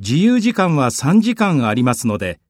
自由時間は3時間ありますので、